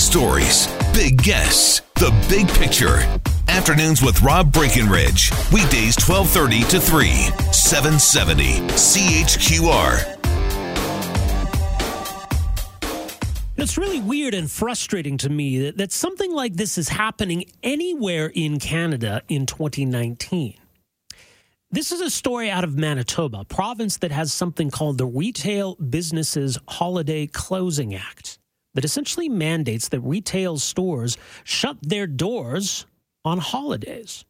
stories, big guests, the big picture. Afternoons with Rob Breckenridge. Weekdays 1230 to 3, 770 CHQR. It's really weird and frustrating to me that, that something like this is happening anywhere in Canada in 2019. This is a story out of Manitoba, province that has something called the Retail Businesses Holiday Closing Act that essentially mandates that retail stores shut their doors on holidays.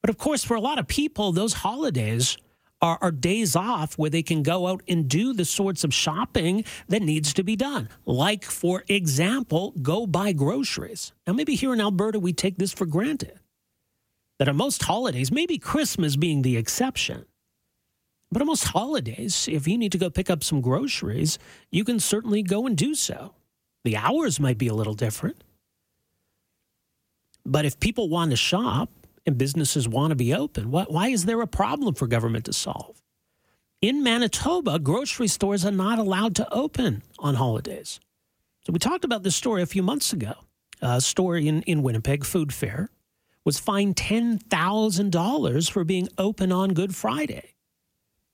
But of course, for a lot of people, those holidays are, are, days off where they can go out and do the sorts of shopping that needs to be done. Like, for example, go buy groceries. Now, maybe here in Alberta, we take this for granted. That on most holidays, maybe Christmas being the exception, but almost holidays, if you need to go pick up some groceries, you can certainly go and do so. The hours might be a little different. But if people want to shop and businesses want to be open, why is there a problem for government to solve? In Manitoba, grocery stores are not allowed to open on holidays. So we talked about this story a few months ago. A store in, in Winnipeg, Food Fair, was fined $10,000 for being open on Good Friday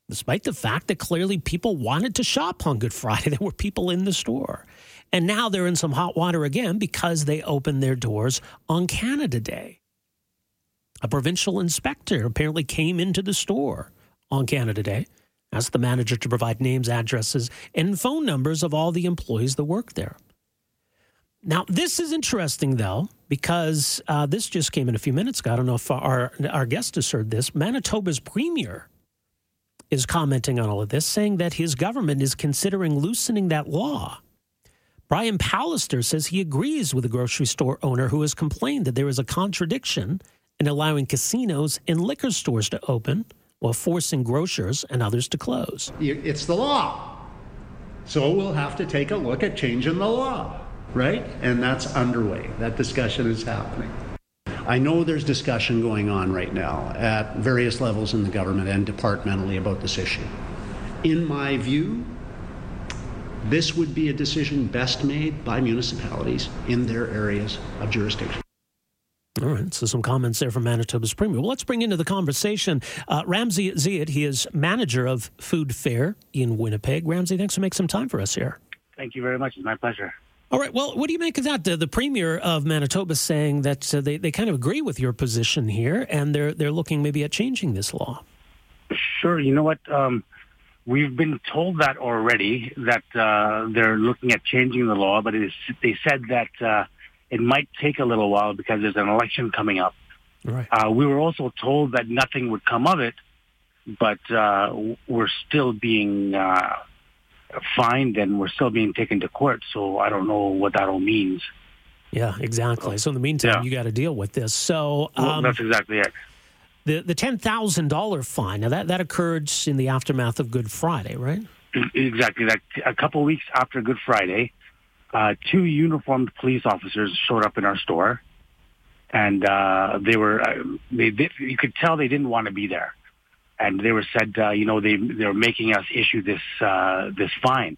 despite the fact that clearly people wanted to shop on Good Friday. There were people in the store. And now they're in some hot water again because they opened their doors on Canada Day. A provincial inspector apparently came into the store on Canada Day, asked the manager to provide names, addresses, and phone numbers of all the employees that work there. Now, this is interesting, though, because uh, this just came in a few minutes ago. I don't know if our, our guest has heard this. Manitoba's premier is commenting on all of this, saying that his government is considering loosening that law. Brian Pallister says he agrees with a grocery store owner who has complained that there is a contradiction in allowing casinos and liquor stores to open while forcing grocers and others to close. It's the law. So we'll have to take a look at changing the law, right? And that's underway. That discussion is happening. I know there's discussion going on right now at various levels in the government and departmentally about this issue. In my view, this would be a decision best made by municipalities in their areas of jurisdiction. All right, so some comments there from Manitoba's Premier. Well, let's bring into the conversation uh, Ramsey Zayed. He is manager of Food Fair in Winnipeg. Ramsey, thanks for making some time for us here. Thank you very much. It's my pleasure. All right. Well, what do you make of that? The, the premier of Manitoba saying that uh, they, they kind of agree with your position here, and they're they're looking maybe at changing this law. Sure. You know what? Um, we've been told that already that uh, they're looking at changing the law, but they said that uh, it might take a little while because there's an election coming up. Right. Uh, we were also told that nothing would come of it, but uh, we're still being uh, fined and we're still being taken to court. So I don't know what that all means. Yeah, exactly. So in the meantime, yeah. you got to deal with this. So um, well, that's exactly it. The the ten thousand dollar fine now that that occurred in the aftermath of Good Friday, right? Exactly. That a couple of weeks after Good Friday, uh, two uniformed police officers showed up in our store, and uh, they were uh, they, they you could tell they didn't want to be there and they were said, uh, you know, they they were making us issue this uh, this fine,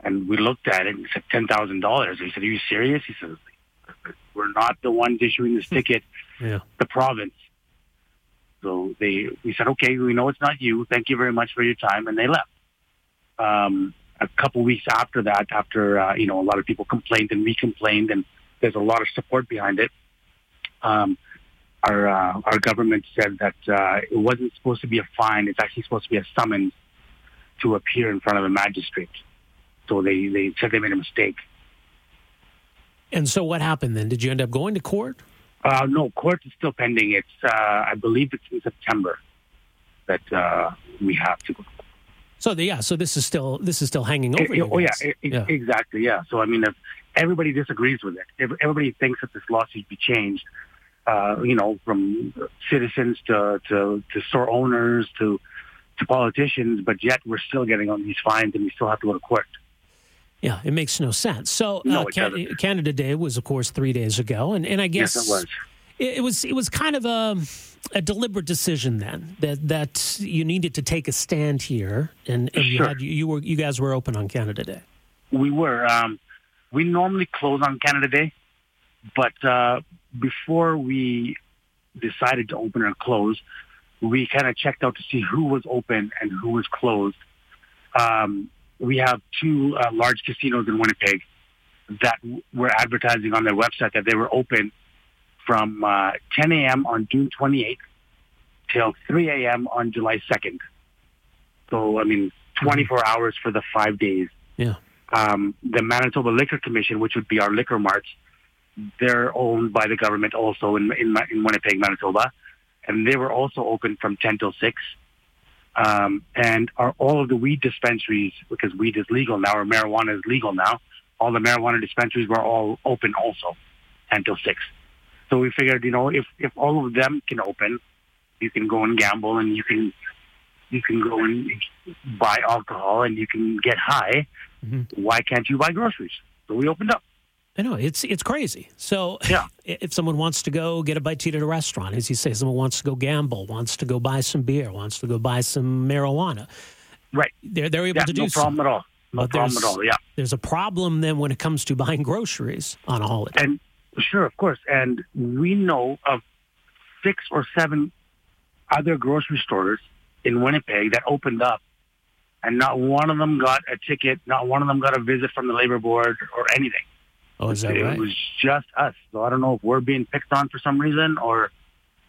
and we looked at it and said ten thousand dollars. He said, "Are you serious?" He said, "We're not the ones issuing this ticket, yeah. the province." So they we said, "Okay, we know it's not you. Thank you very much for your time," and they left. Um, a couple weeks after that, after uh, you know, a lot of people complained and we complained, and there's a lot of support behind it. Um, our uh, our government said that uh, it wasn't supposed to be a fine. It's actually supposed to be a summons to appear in front of a magistrate. So they, they said they made a mistake. And so what happened then? Did you end up going to court? Uh, no, court is still pending. It's uh, I believe it's in September that uh, we have to go. So the, yeah, so this is still this is still hanging over. It, oh yeah, it, yeah, exactly. Yeah. So I mean, if everybody disagrees with it, if everybody thinks that this law should be changed, uh, you know, from citizens to, to, to store owners to, to politicians, but yet we're still getting on these fines and we still have to go to court. Yeah, it makes no sense. So, no, uh, Can- Canada Day was, of course, three days ago, and, and I guess yes, it was. It, it was it was kind of a a deliberate decision then that that you needed to take a stand here, and, and sure. you had you were you guys were open on Canada Day. We were. Um, we normally close on Canada Day, but uh, before we decided to open or close, we kind of checked out to see who was open and who was closed. Um, we have two uh, large casinos in Winnipeg that were advertising on their website that they were open from uh, 10 a.m. on June 28th till 3 a.m. on July 2nd. So, I mean, 24 hours for the five days. Yeah. Um, the Manitoba Liquor Commission, which would be our liquor marts, they're owned by the government also in, in, in Winnipeg, Manitoba. And they were also open from 10 till 6. Um, and are all of the weed dispensaries, because weed is legal now, or marijuana is legal now, all the marijuana dispensaries were all open also, 10 till 6. So we figured, you know, if, if all of them can open, you can go and gamble and you can you can go and buy alcohol and you can get high. Mm-hmm. Why can't you buy groceries? So we opened up. I know it's it's crazy. So yeah. if someone wants to go get a bite to eat at a restaurant, as you say, someone wants to go gamble, wants to go buy some beer, wants to go buy some marijuana, right? They're they're able yeah, to do no problem at all. No but problem at all. Yeah. There's a problem then when it comes to buying groceries on a holiday. And sure, of course, and we know of six or seven other grocery stores in Winnipeg that opened up, and not one of them got a ticket, not one of them got a visit from the labor board or anything. Oh, is that it right? was just us. So I don't know if we're being picked on for some reason or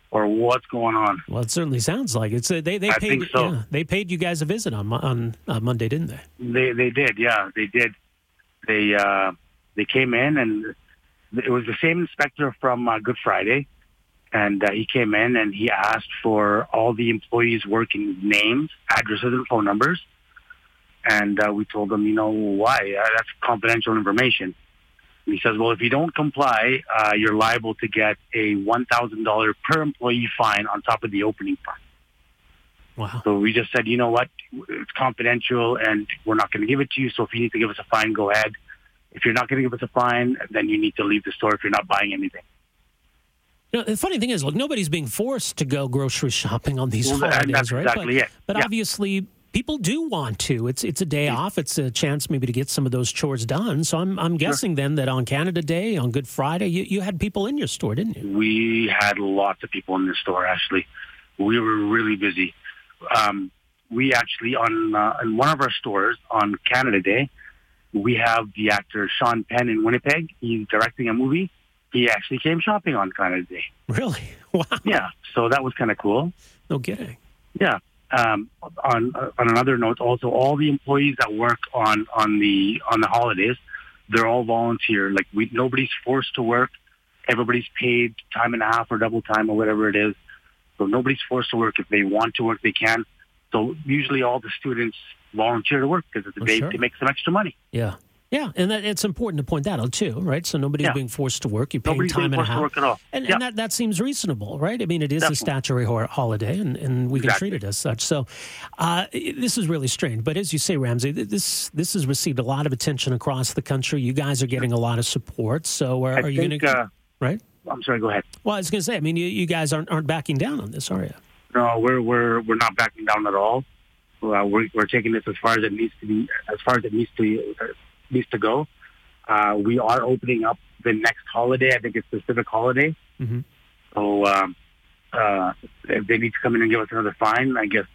or what's going on. Well, it certainly sounds like it's. Uh, they they I paid. think so. Yeah, they paid you guys a visit on on uh, Monday, didn't they? They they did. Yeah, they did. They uh, they came in and it was the same inspector from uh, Good Friday, and uh, he came in and he asked for all the employees' working names, addresses, and phone numbers. And uh, we told him, you know, why? Uh, that's confidential information. And he says, well, if you don't comply, uh, you're liable to get a $1,000 per employee fine on top of the opening fine. Wow. So we just said, you know what, it's confidential and we're not going to give it to you. So if you need to give us a fine, go ahead. If you're not going to give us a fine, then you need to leave the store if you're not buying anything. You know, the funny thing is, look, nobody's being forced to go grocery shopping on these Well, holidays, that's right? exactly but it. but Yeah. obviously, people do want to. It's it's a day off. It's a chance maybe to get some of those chores done. So I'm I'm guessing then that on Canada Day, on Good Friday, you, you had people in your store, didn't you? We had lots of people in the store, actually. We were really busy. Um, we actually, on uh, in one of our stores on Canada Day, we have the actor Sean Penn in Winnipeg. He's directing a movie. He actually came shopping on Canada Day. Really? Wow. Yeah, so that was kind of cool. No kidding. Yeah. Um, on on another note, also all the employees that work on on the on the holidays, they're all volunteer. Like we, nobody's forced to work. Everybody's paid time and a half or double time or whatever it is. So nobody's forced to work. If they want to work, they can. So usually all the students volunteer to work because it's a day sure. to make some extra money. Yeah. Yeah, and that, it's important to point that out too, right? So nobody's Yeah. being forced to work. You're paying Nobody's time and a half. work at all. And, Yeah. and that, that seems reasonable, right? I mean, it is Definitely. a statutory holiday, and, and we can treat it as such. So uh, this is really strange. But as you say, Ramsey, this this has received a lot of attention across the country. You guys are getting a lot of support. So are, are you going to, uh, right? I'm sorry. Go ahead. Well, I was going to say, I mean, you, you guys aren't, aren't backing down on this, are you? No, we're we're we're not backing down at all. Uh, we're we're taking this as far as it needs to be, as far as it needs to uh, needs to go. Uh, we are opening up the next holiday. I think it's the civic holiday. Mhm. So um, uh, if they need to come in and give us another fine, I guess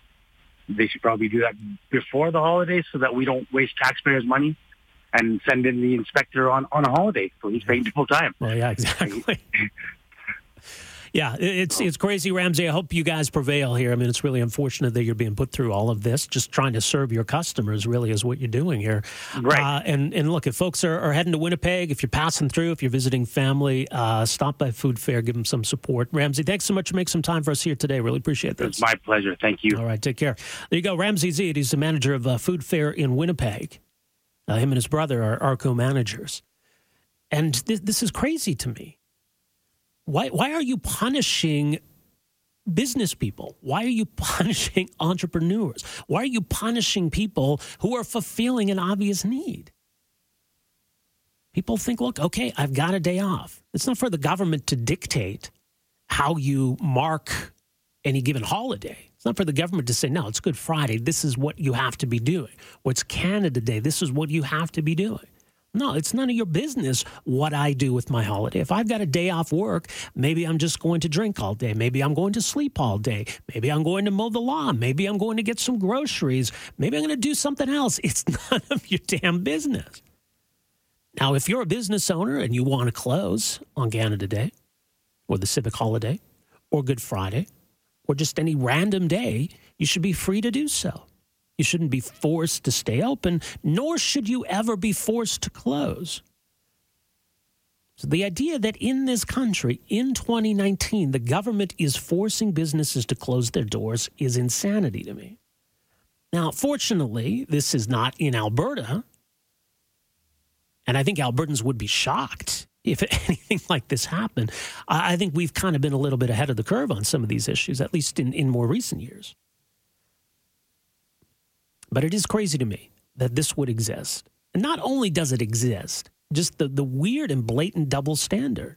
they should probably do that before the holidays so that we don't waste taxpayers' money and send in the inspector on, on a holiday. So he's paying full time. Well, yeah, exactly. yeah, it's it's crazy, Ramsey. I hope you guys prevail here. I mean, it's really unfortunate that you're being put through all of this. Just trying to serve your customers really is what you're doing here. Right. Uh, and and look, if folks are, are heading to Winnipeg, if you're passing through, if you're visiting family, uh, stop by Food Fair, give them some support. Ramsey, thanks so much for making some time for us here today. Really appreciate this. It's my pleasure. Thank you. All right, take care. There you go. Ramsey Zed, he's the manager of uh, Food Fair in Winnipeg. Uh, him and his brother are ARCO managers. And this, this is crazy to me. Why, why are you punishing business people? Why are you punishing entrepreneurs? Why are you punishing people who are fulfilling an obvious need? People think, look, okay, I've got a day off. It's not for the government to dictate how you mark any given holiday. It's not for the government to say, no, it's Good Friday. This is what you have to be doing. What's Canada Day. This is what you have to be doing. No, it's none of your business what I do with my holiday. If I've got a day off work, maybe I'm just going to drink all day. Maybe I'm going to sleep all day. Maybe I'm going to mow the lawn. Maybe I'm going to get some groceries. Maybe I'm going to do something else. It's none of your damn business. Now, if you're a business owner and you want to close on Canada Day or the civic holiday or Good Friday or just any random day, you should be free to do so. You shouldn't be forced to stay open, nor should you ever be forced to close. So, the idea that in this country, in 2019, the government is forcing businesses to close their doors is insanity to me. Now, fortunately, this is not in Alberta. And I think Albertans would be shocked if anything like this happened. I think we've kind of been a little bit ahead of the curve on some of these issues, at least in, in more recent years. But it is crazy to me that this would exist. And not only does it exist, just the, the weird and blatant double standard.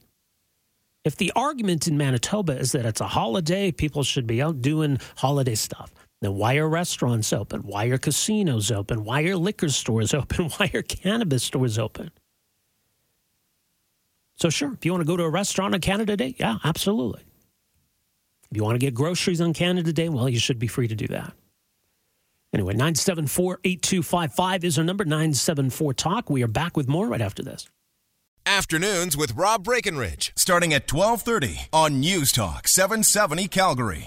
If the argument in Manitoba is that it's a holiday, people should be out doing holiday stuff, then why are restaurants open? Why are casinos open? Why are liquor stores open? Why are cannabis stores open? So, sure, if you want to go to a restaurant on Canada Day, yeah, absolutely. If you want to get groceries on Canada Day, well, you should be free to do that. Anyway, 974 8255 is our number 974 Talk. We are back with more right after this. Afternoons with Rob Breckenridge, starting at 1230 on News Talk 770 Calgary.